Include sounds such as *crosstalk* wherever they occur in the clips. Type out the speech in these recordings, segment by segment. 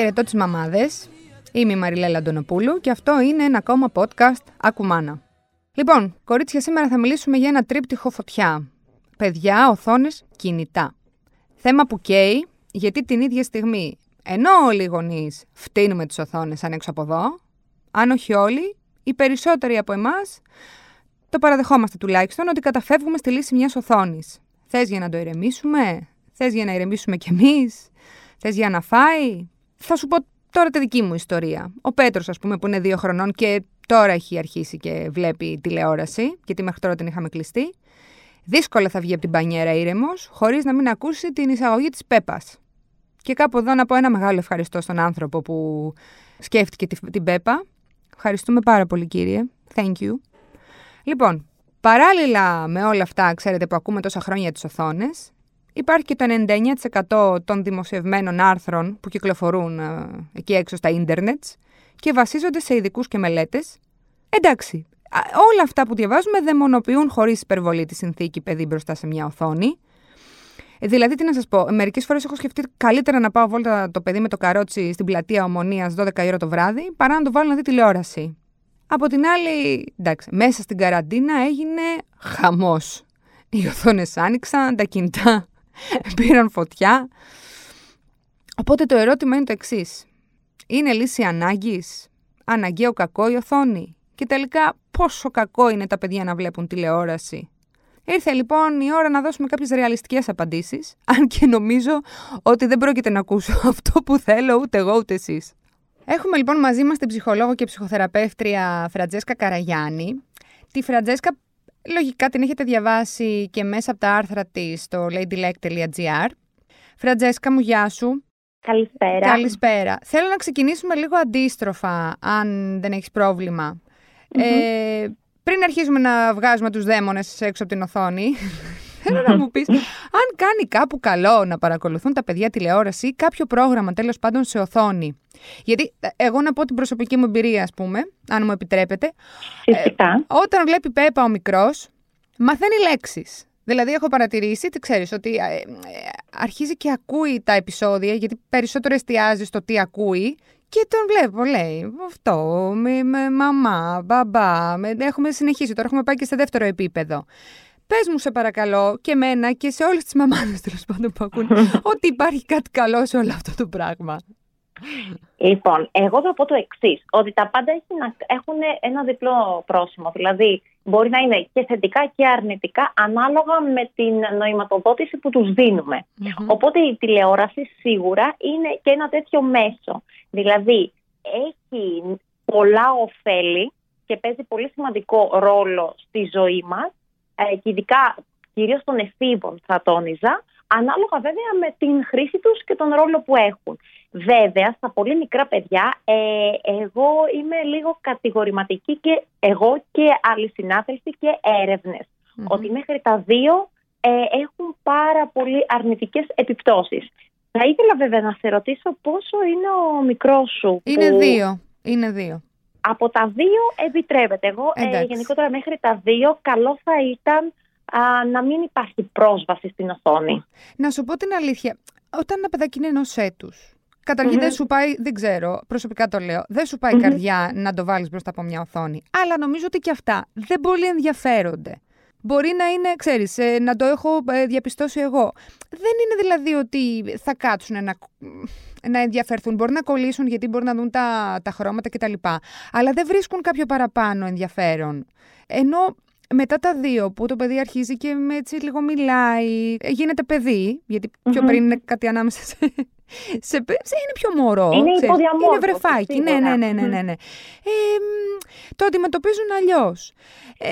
Χαιρετώ τις μαμάδες. Είμαι η Μαριλέλα Αντωνοπούλου και αυτό είναι ένα ακόμα podcast Ακουμάνα. Λοιπόν, κορίτσια, σήμερα θα μιλήσουμε για ένα τρίπτυχο φωτιά. Παιδιά, οθόνες, κινητά. Θέμα που καίει, γιατί την ίδια στιγμή, ενώ όλοι οι γονείς φτύνουμε τις οθόνες αν έξω από εδώ, αν όχι όλοι, οι περισσότεροι από εμάς το παραδεχόμαστε τουλάχιστον ότι καταφεύγουμε στη λύση μιας οθόνης. Θες για να το ηρεμήσουμε, θες για να ηρεμήσουμε κι εμείς, θες για να φάει; Θα σου πω τώρα τη δική μου ιστορία. Ο Πέτρος, ας πούμε, που είναι δύο χρονών και τώρα έχει αρχίσει και βλέπει τηλεόραση, γιατί μέχρι τώρα την είχαμε κλειστεί. Δύσκολα θα βγει από την πανιέρα ήρεμος, χωρίς να μην ακούσει την εισαγωγή της Πέπας. Και κάπου εδώ να πω ένα μεγάλο ευχαριστώ στον άνθρωπο που σκέφτηκε την Πέπα. Ευχαριστούμε πάρα πολύ, κύριε. Thank you. Λοιπόν, παράλληλα με όλα αυτά, ξέρετε, που ακούμε τόσα χρόνια τις οθόνες, υπάρχει και το 99% των δημοσιευμένων άρθρων που κυκλοφορούν ε, εκεί έξω στα ίντερνετς και βασίζονται σε ειδικούς και μελέτες. Εντάξει, όλα αυτά που διαβάζουμε δαιμονοποιούν χωρίς υπερβολή τη συνθήκη παιδί μπροστά σε μια οθόνη. Ε, δηλαδή, τι να σας πω, μερικές φορές έχω σκεφτεί καλύτερα να πάω βόλτα το παιδί με το καρότσι στην πλατεία Ομονίας 12 η ώρα το βράδυ, παρά να το βάλω να δει τηλεόραση. Από την άλλη, εντάξει, μέσα στην καραντίνα έγινε χαμός. Οι οθόνες άνοιξαν, τα κινητά *laughs* πήραν φωτιά. Οπότε το ερώτημα είναι το εξής. Είναι λύση ανάγκης, αναγκαίο κακό η οθόνη; Και τελικά πόσο κακό είναι τα παιδιά να βλέπουν τηλεόραση; Ήρθε λοιπόν η ώρα να δώσουμε κάποιες ρεαλιστικές απαντήσεις, *laughs* αν και νομίζω ότι δεν πρόκειται να ακούσω *laughs* αυτό που θέλω ούτε εγώ ούτε εσείς. Έχουμε λοιπόν μαζί μας την ψυχολόγο και ψυχοθεραπεύτρια Φραντζέσκα Καραγιάννη. Τη Φραντζέσκα λογικά την έχετε διαβάσει και μέσα από τα άρθρα της στο ladylike.gr. Φραντζέσκα μου, γεια σου. Καλησπέρα. Καλησπέρα. Θέλω να ξεκινήσουμε λίγο αντίστροφα, αν δεν έχεις πρόβλημα. Ε, πριν αρχίσουμε να βγάζουμε τους δαίμονες έξω από την οθόνη, θέλω να μου πεις, αν κάνει κάπου καλό να παρακολουθούν τα παιδιά τηλεόραση ή κάποιο πρόγραμμα τέλος πάντων σε οθόνη. Γιατί ε, εγώ να πω την προσωπική μου εμπειρία, ας πούμε, αν μου επιτρέπετε. Φυσικά. όταν βλέπει Πέπα ο μικρός, μαθαίνει λέξεις. Δηλαδή έχω παρατηρήσει, τι ξέρεις, ότι ε, ε, αρχίζει και ακούει τα επεισόδια, γιατί περισσότερο εστιάζει στο τι ακούει και τον βλέπω, λέει, αυτό, με, με μαμά, μπαμπά, με, έχουμε συνεχίσει, τώρα έχουμε πάει και σε δεύτερο επίπεδο. Πες μου, σε παρακαλώ, και μένα και σε όλες τις μαμάδες τέλος πάντων που ακούν, *laughs* ότι υπάρχει κάτι καλό σε όλο αυτό το πράγμα. Λοιπόν, εγώ θα πω το εξής, ότι τα πάντα έχουν ένα διπλό πρόσημο. Δηλαδή, μπορεί να είναι και θετικά και αρνητικά, ανάλογα με την νοηματοδότηση που τους δινουμε Οπότε η τηλεόραση σίγουρα είναι και ένα τέτοιο μέσο. Δηλαδή, έχει πολλά ωφέλη και παίζει πολύ σημαντικό ρόλο στη ζωή μας, ε, και ειδικά κυρίως των εφήβων θα τόνιζα, ανάλογα βέβαια με την χρήση τους και τον ρόλο που έχουν. Βέβαια, στα πολύ μικρά παιδιά, ε, εγώ είμαι λίγο κατηγορηματική και εγώ και άλλοι συνάδελφοι και ερευνες Ότι μέχρι τα δύο ε, έχουν πάρα πολύ αρνητικές επιπτώσεις. Θα ήθελα βέβαια να σε ρωτήσω πόσο είναι ο μικρός σου. Είναι δύο. Είναι δύο. Από τα δύο επιτρέπεται. Εγώ ε, γενικότερα μέχρι τα δύο καλό θα ήταν να μην υπάρχει πρόσβαση στην οθόνη. Να σου πω την αλήθεια. Όταν ένα παιδάκι είναι ενός έτους, Καταρχήν δεν σου πάει, δεν ξέρω, προσωπικά το λέω, δεν σου πάει η καρδιά να το βάλεις μπροστά από μια οθόνη. Αλλά νομίζω ότι και αυτά δεν πολύ ενδιαφέρονται. Μπορεί να είναι, ξέρεις, ε, να το έχω ε, διαπιστώσει εγώ. Δεν είναι δηλαδή ότι θα κάτσουν να, να ενδιαφερθούν. Μπορεί να κολλήσουν γιατί μπορεί να δουν τα, τα χρώματα κτλ. Αλλά δεν βρίσκουν κάποιο παραπάνω ενδιαφέρον. Ενώ μετά τα δύο που το παιδί αρχίζει και με έτσι λίγο μιλάει, ε, γίνεται παιδί, γιατί πιο πριν είναι κάτι ανάμεσα σε... σε, είναι πιο μωρό. Είναι Είναι βρεφάκι. Ναι, ναι, ναι, ναι, ναι. ναι. Ε, το αντιμετωπίζουν αλλιώς. Ε,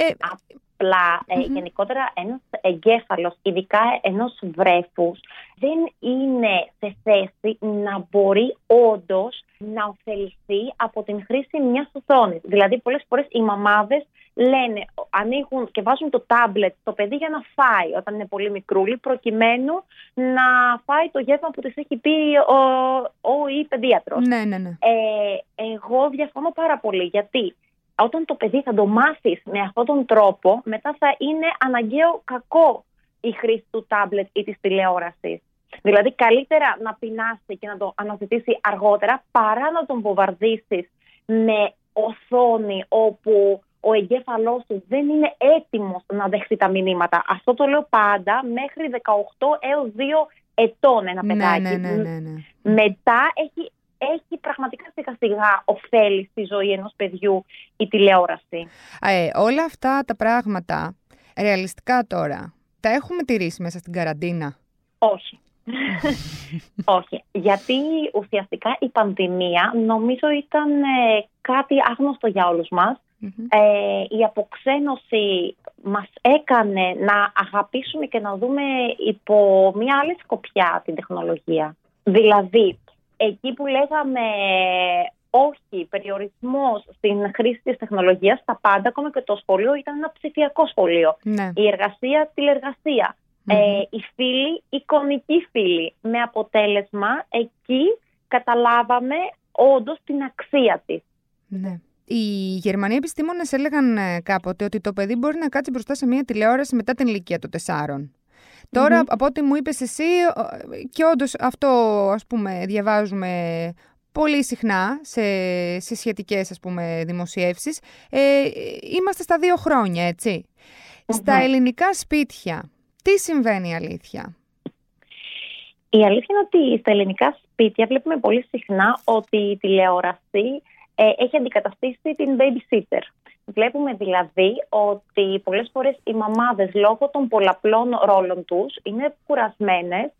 απλά ε, γενικότερα ένας εγκέφαλος, ειδικά ενός βρέφους, δεν είναι σε θέση να μπορεί όντως να ωφεληθεί από την χρήση μιας οθόνης. Δηλαδή πολλές φορές οι μαμάδες λένε, ανοίγουν και βάζουν το τάμπλετ στο παιδί για να φάει όταν είναι πολύ μικρούλι, προκειμένου να φάει το γεύμα που της έχει πει ο, ο ή παιδίατρος. Ναι, ναι, ναι. Ε, εγώ διαφωνώ πάρα πολύ, γιατί όταν το παιδί θα το μάθεις με αυτόν τον τρόπο, μετά θα είναι αναγκαίο κακό η χρήση του τάμπλετ ή της τηλεόρασης. Δηλαδή, καλύτερα να πεινάσει και να το αναζητήσει αργότερα παρά να τον βομβαρδίσεις με οθόνη όπου ο εγκέφαλός του δεν είναι έτοιμος να δεχτεί τα μηνύματα. Αυτό το λέω πάντα μέχρι 18 έως 2 ετών ένα Ναι, παιδάκι. ναι, ναι, ναι, ναι. Μετά έχει, έχει πραγματικά σιγά σιγά ωφέλη στη ζωή ενός παιδιού η τηλεόραση. Ε, όλα αυτά τα πράγματα, ρεαλιστικά τώρα, τα έχουμε τηρήσει μέσα στην καραντίνα; Όχι. *laughs* Όχι. Γιατί ουσιαστικά η πανδημία νομίζω ήταν ε, κάτι άγνωστο για όλους μας. Μμμ. Ε, η αποξένωση μας έκανε να αγαπήσουμε και να δούμε υπό μια άλλη σκοπιά την τεχνολογία. Δηλαδή, εκεί που λέγαμε όχι, περιορισμός στην χρήση της τεχνολογίας, τα πάντα, ακόμα και το σχολείο, ήταν ένα ψηφιακό σχολείο. Ναι. Η εργασία, τηλεργασία. Μμμ. Ε, οι φίλοι, εικονικοί φίλοι. Με αποτέλεσμα, εκεί καταλάβαμε όντως την αξία της. Ναι. Οι Γερμανοί επιστήμονες έλεγαν ε, κάποτε ότι το παιδί μπορεί να κάτσει μπροστά σε μια τηλεόραση μετά την ηλικία των τεσσάρων. Τώρα, Μμμ. από ό,τι μου είπες εσύ, ο- και όντως αυτό ας πούμε διαβάζουμε πολύ συχνά σε, σε σχετικές ας πούμε δημοσιεύσεις, ε, είμαστε στα δύο χρόνια, έτσι. Στα Μμμ. ελληνικά σπίτια, τι συμβαίνει αλήθεια; Η αλήθεια είναι ότι στα ελληνικά σπίτια βλέπουμε πολύ συχνά ότι η τηλεόραση ε, έχει αντικαταστήσει την babysitter. Βλέπουμε δηλαδή ότι πολλές φορές οι μαμάδες λόγω των πολλαπλών ρόλων τους είναι κουρασμένες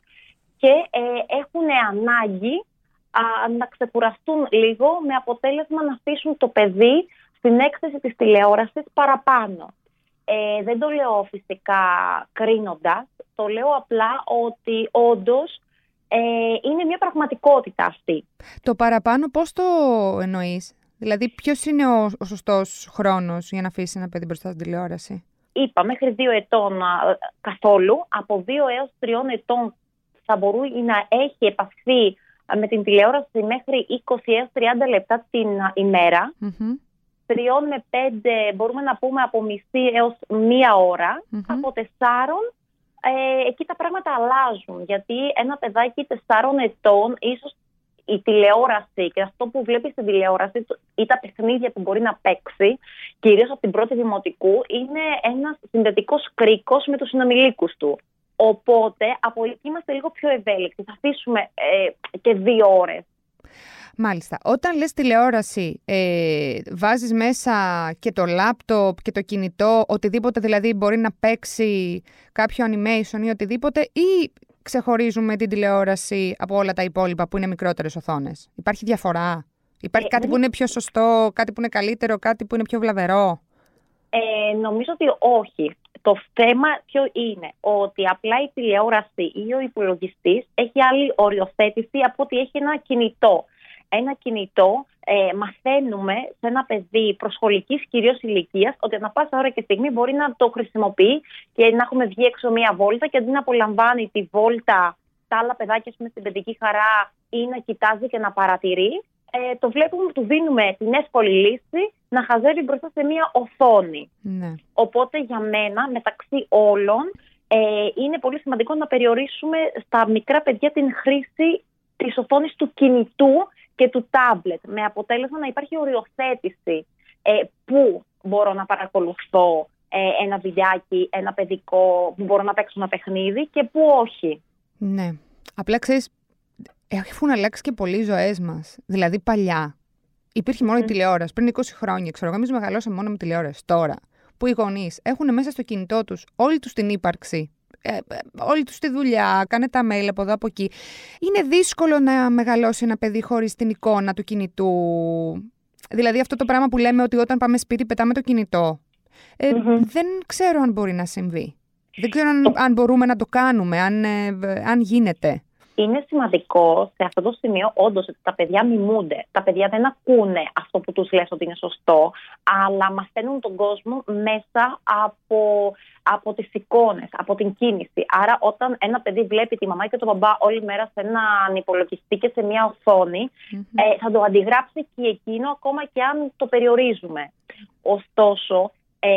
και ε, έχουν ανάγκη α, να ξεκουραστούν λίγο με αποτέλεσμα να αφήσουν το παιδί στην έκθεση της τηλεόρασης παραπάνω. Ε, δεν το λέω φυσικά κρίνοντας, το λέω απλά ότι όντως ε, είναι μια πραγματικότητα αυτή. Το παραπάνω πώς το εννοείς, δηλαδή ποιος είναι ο, ο σωστός χρόνος για να αφήσεις ένα παιδί μπροστά στην τηλεόραση; Είπα μέχρι δύο ετών α, καθόλου, από δύο έως τριών ετών θα μπορεί να έχει επαφή α, με την τηλεόραση μέχρι 20 έως 30 λεπτά την α, ημέρα. Μμμ. Τριών με πέντε μπορούμε να πούμε από μισή έως μία ώρα. Μμμ. Από τεσσάρων ε, εκεί τα πράγματα αλλάζουν. Γιατί ένα παιδάκι τεσσάρων ετών ίσως η τηλεόραση και αυτό που βλέπεις στην τηλεόραση το- ή τα παιχνίδια που μπορεί να παίξει, κυρίως από την πρώτη δημοτικού, είναι ένας συνδετικός κρίκος με τους συνομιλίκους του. Οπότε από εκεί είμαστε λίγο πιο ευέλικτοι. Θα αφήσουμε ε, και δύο ώρες. Μάλιστα. Όταν λες τηλεόραση, ε, βάζεις μέσα και το λάπτοπ και το κινητό, οτιδήποτε δηλαδή μπορεί να παίξει κάποιο animation ή οτιδήποτε, ή ξεχωρίζουμε την τηλεόραση από όλα τα υπόλοιπα που είναι μικρότερες οθόνες. Υπάρχει διαφορά; Υπάρχει Ε, κάτι δεν που είναι πιο σωστό, κάτι που είναι καλύτερο, κάτι που είναι πιο βλαβερό; Ε, νομίζω ότι όχι. Το θέμα ποιο είναι, ότι απλά η τηλεόραση ή ο υπολογιστής έχει άλλη οριοθέτηση από ότι έχει ένα κινητό. Ένα κινητό ε, μαθαίνουμε σε ένα παιδί προσχολικής κυρίως ηλικίας ότι ανα πάσα ώρα και στιγμή μπορεί να το χρησιμοποιεί και να έχουμε βγει έξω μία βόλτα και αντί να απολαμβάνει τη βόλτα τα άλλα παιδάκια ας πούμε, στην παιδική χαρά ή να κοιτάζει και να παρατηρεί, ε, το βλέπουμε, του δίνουμε την εύκολη λύση να χαζεύει μπροστά σε μία οθόνη. Ναι. Οπότε για μένα, μεταξύ όλων, ε, είναι πολύ σημαντικό να περιορίσουμε στα μικρά παιδιά την χρήση της οθόνης του κινητού και του τάμπλετ, με αποτέλεσμα να υπάρχει οριοθέτηση ε, πού μπορώ να παρακολουθώ ε, ένα βιντεάκι, ένα παιδικό, που μπορώ να παίξω ένα παιχνίδι και πού όχι. Ναι. Απλά ξέρεις, έχουν αλλάξει και πολλοί οι ζωές μας. Δηλαδή παλιά υπήρχε μόνο η τηλεόραση. Πριν 20 χρόνια, ξέρω εγώ, εμείς μεγαλώσαμε μόνο με τηλεόραση. Τώρα, που οι γονείς έχουν μέσα στο κινητό τους όλη τους την ύπαρξη, ε, ε, όλη τους τη δουλειά, κάνε τα mail από εδώ από εκεί. Είναι δύσκολο να μεγαλώσει ένα παιδί χωρίς την εικόνα του κινητού. Δηλαδή αυτό το πράγμα που λέμε ότι όταν πάμε σπίτι πετάμε το κινητό. Ε, Μμμ. Δεν ξέρω αν μπορεί να συμβεί. Δεν ξέρω αν, αν μπορούμε να το κάνουμε, αν, ε, αν γίνεται. Είναι σημαντικό σε αυτό το σημείο όντως ότι τα παιδιά μιμούνται. Τα παιδιά δεν ακούνε αυτό που τους λες ότι είναι σωστό, αλλά μαθαίνουν τον κόσμο μέσα από, από τις εικόνες, από την κίνηση. Άρα, όταν ένα παιδί βλέπει τη μαμά και τον μπαμπά όλη μέρα σε έναν υπολογιστή και σε μια οθόνη, ε, θα το αντιγράψει και εκείνο ακόμα και αν το περιορίζουμε. Ωστόσο, ε,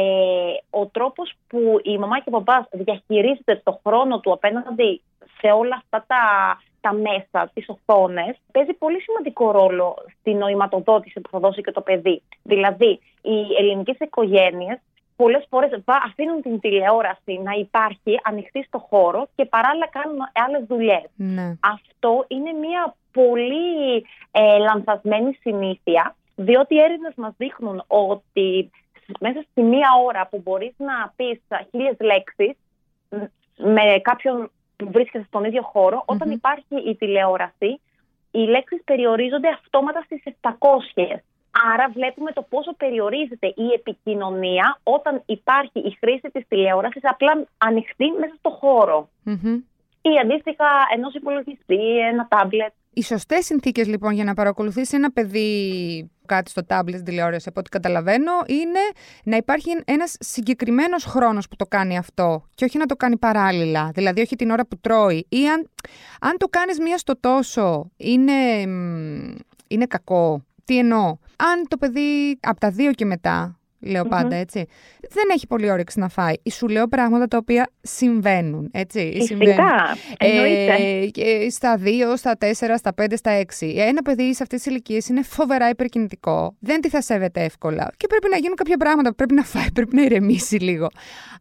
ο τρόπος που η μαμά και ο μπαμπάς διαχειρίζεται το χρόνο του απέναντι σε όλα αυτά τα, τα μέσα, τις οθόνες, παίζει πολύ σημαντικό ρόλο στην νοηματοδότηση που θα δώσει και το παιδί. Δηλαδή, οι ελληνικές οικογένειες πολλές φορές αφήνουν την τηλεόραση να υπάρχει ανοιχτή στο χώρο και παράλληλα κάνουν άλλες δουλειές. Ναι. Αυτό είναι μια πολύ ε, λανθασμένη συνήθεια, διότι οι έρευνες μας δείχνουν ότι μέσα στη μία ώρα που μπορείς να πεις χίλιες λέξεις με κάποιον που βρίσκεται στον ίδιο όταν υπάρχει η τηλεόραση, οι λέξεις περιορίζονται αυτόματα στις 700. Άρα βλέπουμε το πόσο περιορίζεται η επικοινωνία όταν υπάρχει η χρήση της τηλεόρασης απλά ανοιχτή μέσα στο χώρο. Ή αντίστοιχα ενός υπολογιστή, ένα τάμπλετ. Οι σωστές συνθήκες λοιπόν για να παρακολουθήσει ένα παιδί κάτι στο τάμπλετ τηλεόραση, από ό,τι καταλαβαίνω, είναι να υπάρχει ένας συγκεκριμένος χρόνος που το κάνει αυτό και όχι να το κάνει παράλληλα. Δηλαδή, όχι την ώρα που τρώει. Ή αν, αν το κάνεις μία στο τόσο, είναι, είναι κακό. Τι εννοώ; Αν το παιδί από τα δύο και μετά λέω έτσι. Δεν έχει πολύ όρεξη να φάει. Σου λέω πράγματα τα οποία συμβαίνουν, έτσι. Φυσικά, ε, και στα 2, στα 4, στα 5, στα 6. Ένα παιδί σε αυτές τις ηλικίες είναι φοβερά υπερκινητικό. Δεν τη θα σέβεται εύκολα. Και πρέπει να γίνουν κάποια πράγματα. Πρέπει να φάει, πρέπει να ηρεμήσει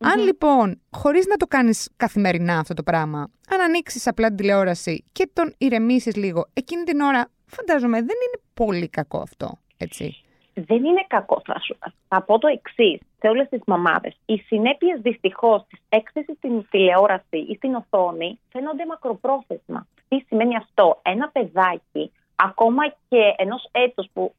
Αν λοιπόν, χωρίς να το κάνεις καθημερινά αυτό το πράγμα, αν ανοίξεις απλά την τηλεόραση και τον ηρεμήσεις λίγο, εκείνη την ώρα φαντάζομαι δεν είναι πολύ κακό αυτό. Έτσι δεν είναι κακό. Θα, σου, θα πω το εξής σε όλες τις μαμάδες. Οι συνέπειες δυστυχώς της έκθεσης στην τηλεόραση ή στην οθόνη φαίνονται μακροπρόθεσμα. Τι σημαίνει αυτό, ένα παιδάκι, ακόμα και ενός έτους που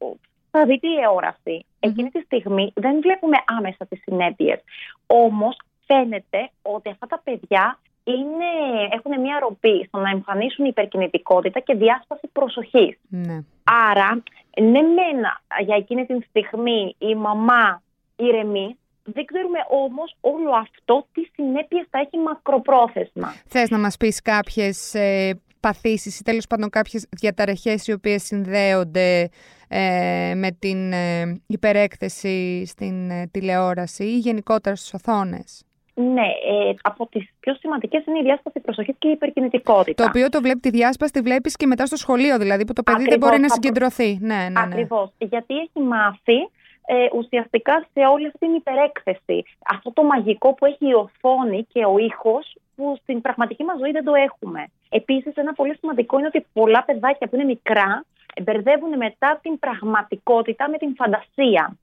θα δει τηλεόραση, εκείνη τη στιγμή δεν βλέπουμε άμεσα τις συνέπειες. Όμως φαίνεται ότι αυτά τα παιδιά είναι, έχουν μια ροπή στο να εμφανίσουν υπερκινητικότητα και διάσπαση προσοχής. Ναι. Άρα, ναι μένα για εκείνη την στιγμή η μαμά ηρεμεί, δεν ξέρουμε όμως όλο αυτό τι συνέπειες θα έχει μακροπρόθεσμα. Θες να μας πεις κάποιες ε, παθήσεις ή τέλος πάντων κάποιες διαταραχές οι οποίες συνδέονται ε, με την ε, υπερέκθεση στην ε, τηλεόραση ή γενικότερα στις οθόνες; Ναι, ε, από τις πιο σημαντικές είναι η διάσπαση προσοχής και η υπερκινητικότητα. Το οποίο το βλέπει τη διάσπαση, τη βλέπεις και μετά στο σχολείο, δηλαδή που το παιδί δεν μπορεί να συγκεντρωθεί. Ναι, ναι, ναι. Ακριβώς. Γιατί έχει μάθει ε, ουσιαστικά σε όλη αυτή την υπερέκθεση. Αυτό το μαγικό που έχει η οθόνη και ο ήχος, που στην πραγματική μας ζωή δεν το έχουμε. Επίσης, ένα πολύ σημαντικό είναι ότι πολλά παιδάκια που είναι μικρά μπερδεύουν μετά την πραγματικότητα με την φαντασία.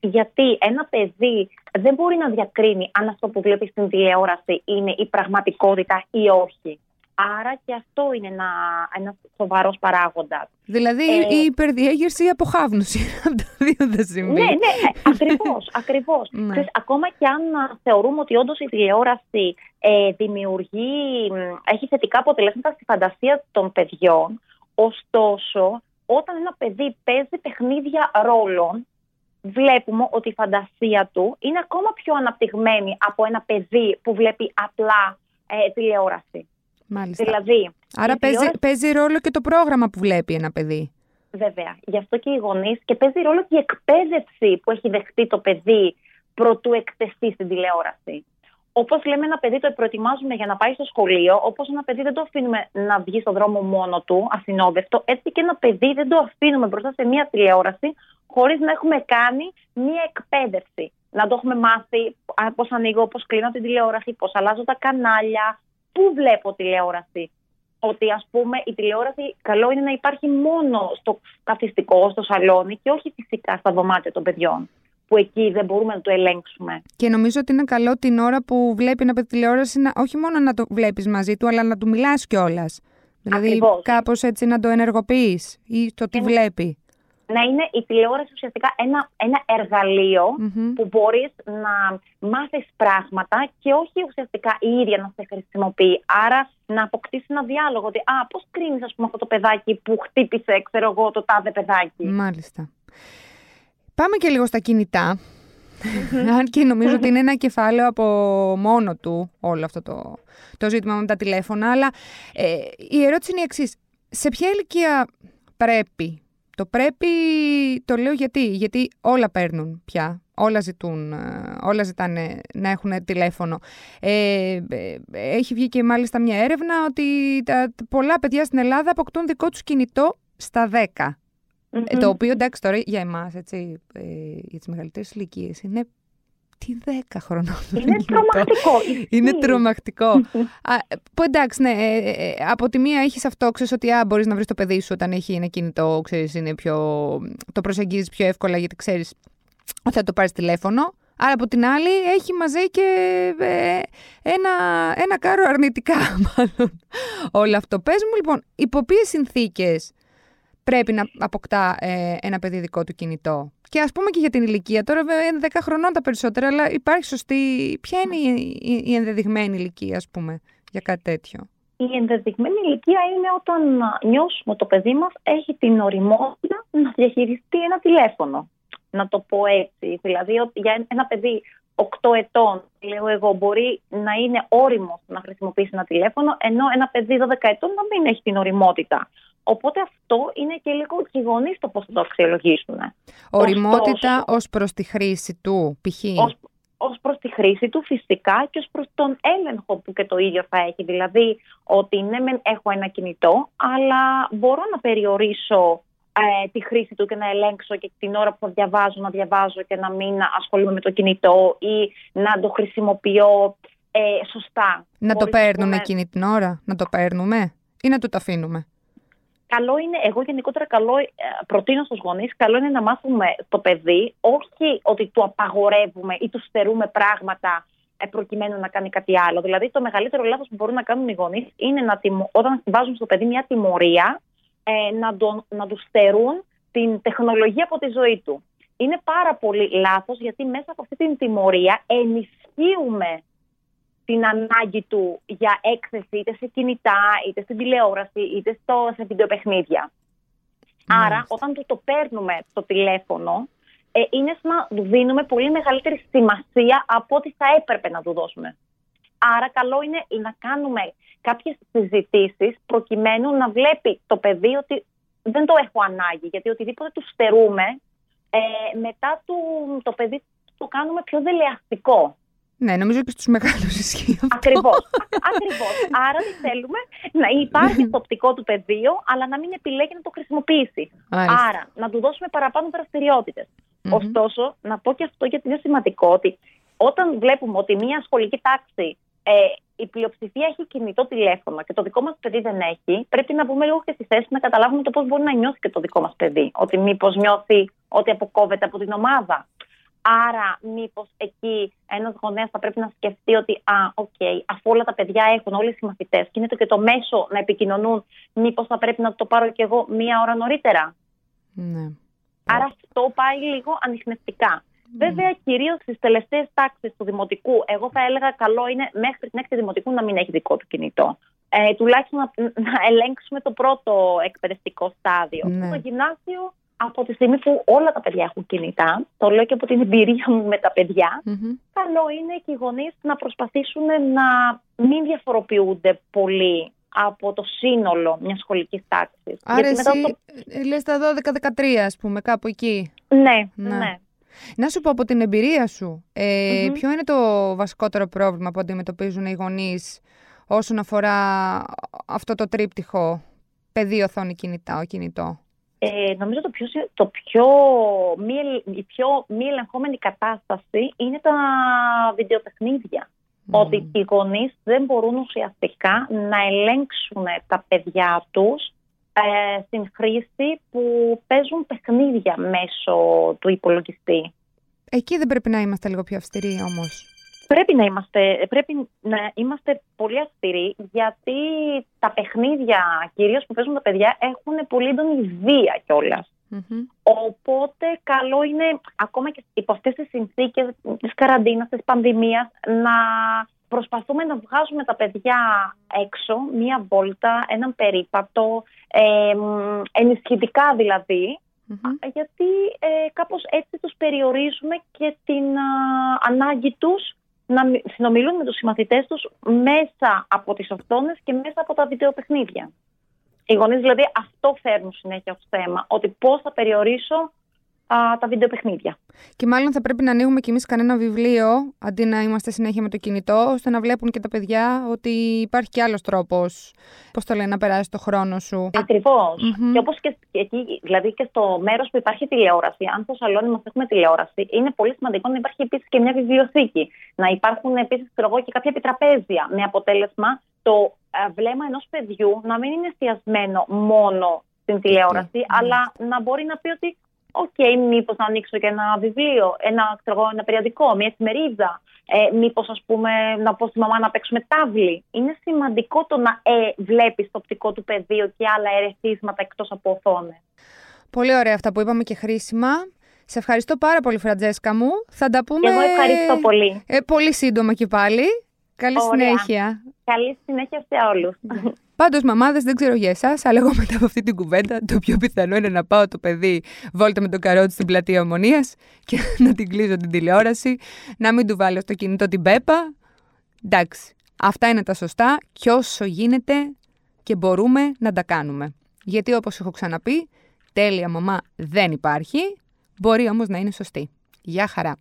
Γιατί ένα παιδί δεν μπορεί να διακρίνει αν αυτό που βλέπεις στην τηλεόραση είναι η πραγματικότητα ή όχι. Άρα και αυτό είναι ένα, ένας σοβαρός παράγοντας. Δηλαδή ε, η υπερδιέγερση ή η αποχάβνωση. *laughs* Από δύο δεν συμβεί. Ναι, ναι, ακριβώς. *laughs* Ακριβώς. Ναι. ακόμα και αν θεωρούμε ότι όντως η τηλεόραση ε, δημιουργεί, έχει θετικά αποτελέσματα στη φαντασία των παιδιών, ωστόσο, όταν ένα παιδί παίζει παιχνίδια ρόλων, βλέπουμε ότι η φαντασία του είναι ακόμα πιο αναπτυγμένη από ένα παιδί που βλέπει απλά ε, τηλεόραση. Μάλιστα. Δηλαδή, Άρα παίζει, παίζει ρόλο και το πρόγραμμα που βλέπει ένα παιδί. Βέβαια. Γι' αυτό και οι γονείς και παίζει ρόλο και η εκπαίδευση που έχει δεχτεί το παιδί προτού εκτεστεί στην τηλεόραση. Όπως λέμε, ένα παιδί το προετοιμάζουμε για να πάει στο σχολείο, όπως ένα παιδί δεν το αφήνουμε να βγει στον δρόμο μόνο του, ασυνόδευτο, έτσι και ένα παιδί δεν το αφήνουμε μπροστά σε μια τηλεόραση, χωρίς να έχουμε κάνει μια εκπαίδευση. Να το έχουμε μάθει πώς ανοίγω, πώς κλείνω την τηλεόραση, πώς αλλάζω τα κανάλια, πού βλέπω τηλεόραση; Ότι ας πούμε η τηλεόραση καλό είναι να υπάρχει μόνο στο καθιστικό, στο σαλόνι και όχι φυσικά στα δωμάτια των παιδιών που εκεί δεν μπορούμε να το ελέγξουμε. Και νομίζω ότι είναι καλό την ώρα που βλέπει ένα παιδί τηλεόραση να, όχι μόνο να το βλέπεις μαζί του, αλλά να του μιλάς κιόλας. Δηλαδή κάπως έτσι να το ενεργοποιείς ή το τι βλέπει να είναι η τηλεόραση ουσιαστικά ένα, ένα που μπορείς να μάθεις πράγματα και όχι ουσιαστικά η ίδια να σε χρησιμοποιεί. Άρα να αποκτήσεις ένα διάλογο ότι α, πώς κρίνεις ας πούμε αυτό το παιδάκι που χτύπησε ξέρω εγώ το τάδε παιδάκι. Μάλιστα. Πάμε και λίγο στα κινητά. Αν και νομίζω ότι είναι ένα κεφάλαιο από μόνο του όλο αυτό το, το ζήτημα με τα τηλέφωνα. Αλλά ε, η ερώτηση είναι η εξής. Σε ποια ηλικία πρέπει Το πρέπει, το λέω γιατί, γιατί όλα παίρνουν πια, όλα ζητούν, ε, όλα ζητάνε να έχουν τηλέφωνο. Ε, ε, έχει βγει και μάλιστα μια έρευνα ότι τα, πολλά παιδιά στην Ελλάδα αποκτούν δικό τους κινητό στα 10. Ε, το οποίο εντάξει τώρα για εμάς, έτσι, ε, για τις μεγαλύτερες ηλικίες είναι τι 10 χρονών. *laughs* Είναι τρομακτικό. Είναι τρομακτικό. που εντάξει, ναι, ε, ε, από τη μία έχεις αυτό, ξέρεις ότι α, μπορείς να βρεις το παιδί σου όταν έχει ένα κινητό, ξέρεις, είναι πιο. το προσεγγίζεις πιο εύκολα γιατί ξέρεις ότι θα το πάρεις τηλέφωνο. Άρα από την άλλη έχει μαζί και ε, ένα, ένα κάρο αρνητικά *laughs* μάλλον όλο αυτό. Πες μου λοιπόν, υπό ποιες συνθήκες πρέπει να αποκτά ένα παιδί δικό του κινητό. Και ας πούμε και για την ηλικία. Τώρα βέβαια είναι 10 χρονών τα περισσότερα, αλλά υπάρχει σωστή. Ποια είναι η, ενδεδειγμένη ηλικία, ας πούμε, για κάτι τέτοιο; Η ενδεδειγμένη ηλικία είναι όταν νιώσουμε το παιδί μας έχει την οριμότητα να διαχειριστεί ένα τηλέφωνο. Να το πω έτσι. Δηλαδή ότι για ένα παιδί 8 ετών, λέω εγώ, μπορεί να είναι όριμος να χρησιμοποιήσει ένα τηλέφωνο, ενώ ένα παιδί 12 ετών να μην έχει την οριμότητα. Οπότε αυτό είναι και λίγο και οι γονείς το πώς θα το αξιολογήσουν. Οριμότητα ως προ τη χρήση του, π.χ. Ω προς τη χρήση του, φυσικά και ως προς τον έλεγχο που και το ίδιο θα έχει. Δηλαδή, ότι ναι, μεν έχω ένα κινητό, αλλά μπορώ να περιορίσω ε, τη χρήση του και να ελέγξω και την ώρα που θα διαβάζω, να διαβάζω και να μην ασχολούμαι με το κινητό ή να το χρησιμοποιώ ε, σωστά. Να το παίρνουμε εκείνη την ώρα, να το παίρνουμε ή να το τα αφήνουμε; Καλό είναι, εγώ γενικότερα καλό, ε, προτείνω στους γονείς, καλό είναι να μάθουμε το παιδί, όχι ότι του απαγορεύουμε ή του στερούμε πράγματα ε, προκειμένου να κάνει κάτι άλλο. Δηλαδή, το μεγαλύτερο λάθος που μπορούν να κάνουν οι γονείς είναι να όταν βάζουν στο παιδί μια τιμωρία, ε, να, τον, να τους στερούν την τεχνολογία από τη ζωή του. Είναι πάρα πολύ λάθος γιατί μέσα από αυτή την τιμωρία ενισχύουμε την ανάγκη του για έκθεση είτε σε κινητά, είτε στην τηλεόραση, είτε στο, σε βιντεοπαιχνίδια. Άρα, όταν του το παίρνουμε στο τηλέφωνο, ε, είναι σαν να του δίνουμε πολύ μεγαλύτερη σημασία από ό,τι θα έπρεπε να του δώσουμε. Άρα, καλό είναι να κάνουμε κάποιες συζητήσεις προκειμένου να βλέπει το παιδί ότι δεν το έχω ανάγκη, γιατί οτιδήποτε του στερούμε, ε, μετά του, το παιδί το κάνουμε πιο δελεαστικό. Ναι, νομίζω και στους μεγάλους ισχύει αυτό. Ακριβώς. *laughs* Ακριβώς. Άρα δεν θέλουμε να υπάρχει στο οπτικό του πεδίο, αλλά να μην επιλέγει να το χρησιμοποιήσει. Άρα να του δώσουμε παραπάνω Ωστόσο, να πω και αυτό γιατί είναι σημαντικό ότι όταν βλέπουμε ότι μια σχολική τάξη ε, η πλειοψηφία έχει κινητό τηλέφωνο και το δικό μας παιδί δεν έχει, πρέπει να μπούμε λίγο και στη θέση να καταλάβουμε το πώς μπορεί να νιώθει και το δικό μας παιδί. Ότι μήπως νιώθει ότι αποκόβεται από την ομάδα. Άρα, μήπως εκεί ένας γονέας θα πρέπει να σκεφτεί ότι, α, OK, okay, αφού όλα τα παιδιά έχουν, όλοι οι συμμαθητές, και είναι το και το μέσο να επικοινωνούν, μήπως θα πρέπει να το πάρω κι εγώ μία ώρα νωρίτερα. Ναι. Άρα αυτό πάει λίγο ανοιχνευτικά. Ναι. Βέβαια, κυρίως στις τελευταίες τάξεις του δημοτικού, εγώ θα έλεγα καλό είναι μέχρι την έκτη δημοτικού να μην έχει δικό του κινητό. Ε, τουλάχιστον να, να ελέγξουμε το πρώτο εκπαιδευτικό στάδιο. Ναι. Στο γυμνάσιο από τη στιγμή που όλα τα παιδιά έχουν κινητά, το λέω και από την εμπειρία μου με τα παιδιά, καλό είναι και οι γονείς να προσπαθήσουν να μην διαφοροποιούνται πολύ από το σύνολο μιας σχολικής τάξης. Άρα εσύ το... λες τα 12-13 ας πούμε, κάπου εκεί. Ναι, ναι, ναι. Να σου πω από την εμπειρία σου, ε, ποιο είναι το βασικότερο πρόβλημα που αντιμετωπίζουν οι γονείς όσον αφορά αυτό το τρίπτυχο παιδί οθόνη κινητά, ο κινητό; Ε, νομίζω το πιο, το πιο μη, η πιο μη ελεγχόμενη κατάσταση είναι τα βιντεοπαιχνίδια. Ότι οι γονείς δεν μπορούν ουσιαστικά να ελέγξουν τα παιδιά τους ε, στην χρήση που παίζουν παιχνίδια μέσω του υπολογιστή. Εκεί δεν πρέπει να είμαστε λίγο πιο αυστηροί όμως. Πρέπει να είμαστε, πρέπει να είμαστε πολύ αυστηροί γιατί τα παιχνίδια, κυρίως που παίζουν τα παιδιά, έχουν πολύ έντονη βία κιόλας. Οπότε καλό είναι ακόμα και υπό αυτές τις συνθήκες της καραντίνας, της πανδημίας, να προσπαθούμε να βγάζουμε τα παιδιά έξω, μία βόλτα, έναν περίπατο, ε, ενισχυτικά δηλαδή, γιατί ε, κάπως έτσι τους περιορίζουμε και την ανάγκη τους να συνομιλούν με τους συμμαθητές τους μέσα από τις οθόνες και μέσα από τα βιντεοπαιχνίδια. Οι γονείς δηλαδή αυτό φέρνουν συνέχεια ως θέμα, ότι πώς θα περιορίσω α, τα βιντεοπαιχνίδια. Και μάλλον θα πρέπει να ανοίγουμε κι εμείς κανένα βιβλίο, αντί να είμαστε συνέχεια με το κινητό, ώστε να βλέπουν και τα παιδιά ότι υπάρχει κι άλλος τρόπος. Πώς το λένε, να περάσει το χρόνο σου. Ακριβώς. Mm-hmm. Και όπως και εκεί, δηλαδή και στο μέρος που υπάρχει τηλεόραση, αν στο σαλόνι μας έχουμε τηλεόραση, είναι πολύ σημαντικό να υπάρχει επίσης και μια βιβλιοθήκη. Να υπάρχουν επίσης και κάποια επιτραπέζια. Με αποτέλεσμα το βλέμμα ενός παιδιού να μην είναι εστιασμένο μόνο στην τηλεόραση, αλλά να μπορεί να πει ότι OK, okay, μήπως να ανοίξω και ένα βιβλίο, ένα, ξέρω, ένα περιοδικό, μια εφημερίδα, ε, μήπως ας πούμε να πω στη μαμά να παίξουμε τάβλι. Είναι σημαντικό το να ε, βλέπεις το οπτικό του πεδίο και άλλα ερεθίσματα εκτός από οθόνες. Πολύ ωραία αυτά που είπαμε και χρήσιμα. Σε ευχαριστώ πάρα πολύ, Φραντζέσκα μου. Θα τα πούμε. Εγώ ευχαριστώ πολύ. Ε, πολύ σύντομα και πάλι. Καλή συνέχεια. Καλή συνέχεια σε όλους. Πάντως, μαμάδες, δεν ξέρω για εσάς, αλλά εγώ μετά από αυτή την κουβέντα, το πιο πιθανό είναι να πάω το παιδί βόλτα με το καρότσι στην πλατεία Ομονίας και *laughs* να την κλείσω την τηλεόραση, να μην του βάλω στο κινητό την πέπα. Εντάξει, αυτά είναι τα σωστά και όσο γίνεται και μπορούμε να τα κάνουμε. Γιατί όπως έχω ξαναπεί, τέλεια μαμά δεν υπάρχει, μπορεί όμως να είναι σωστή. Γεια χαρά!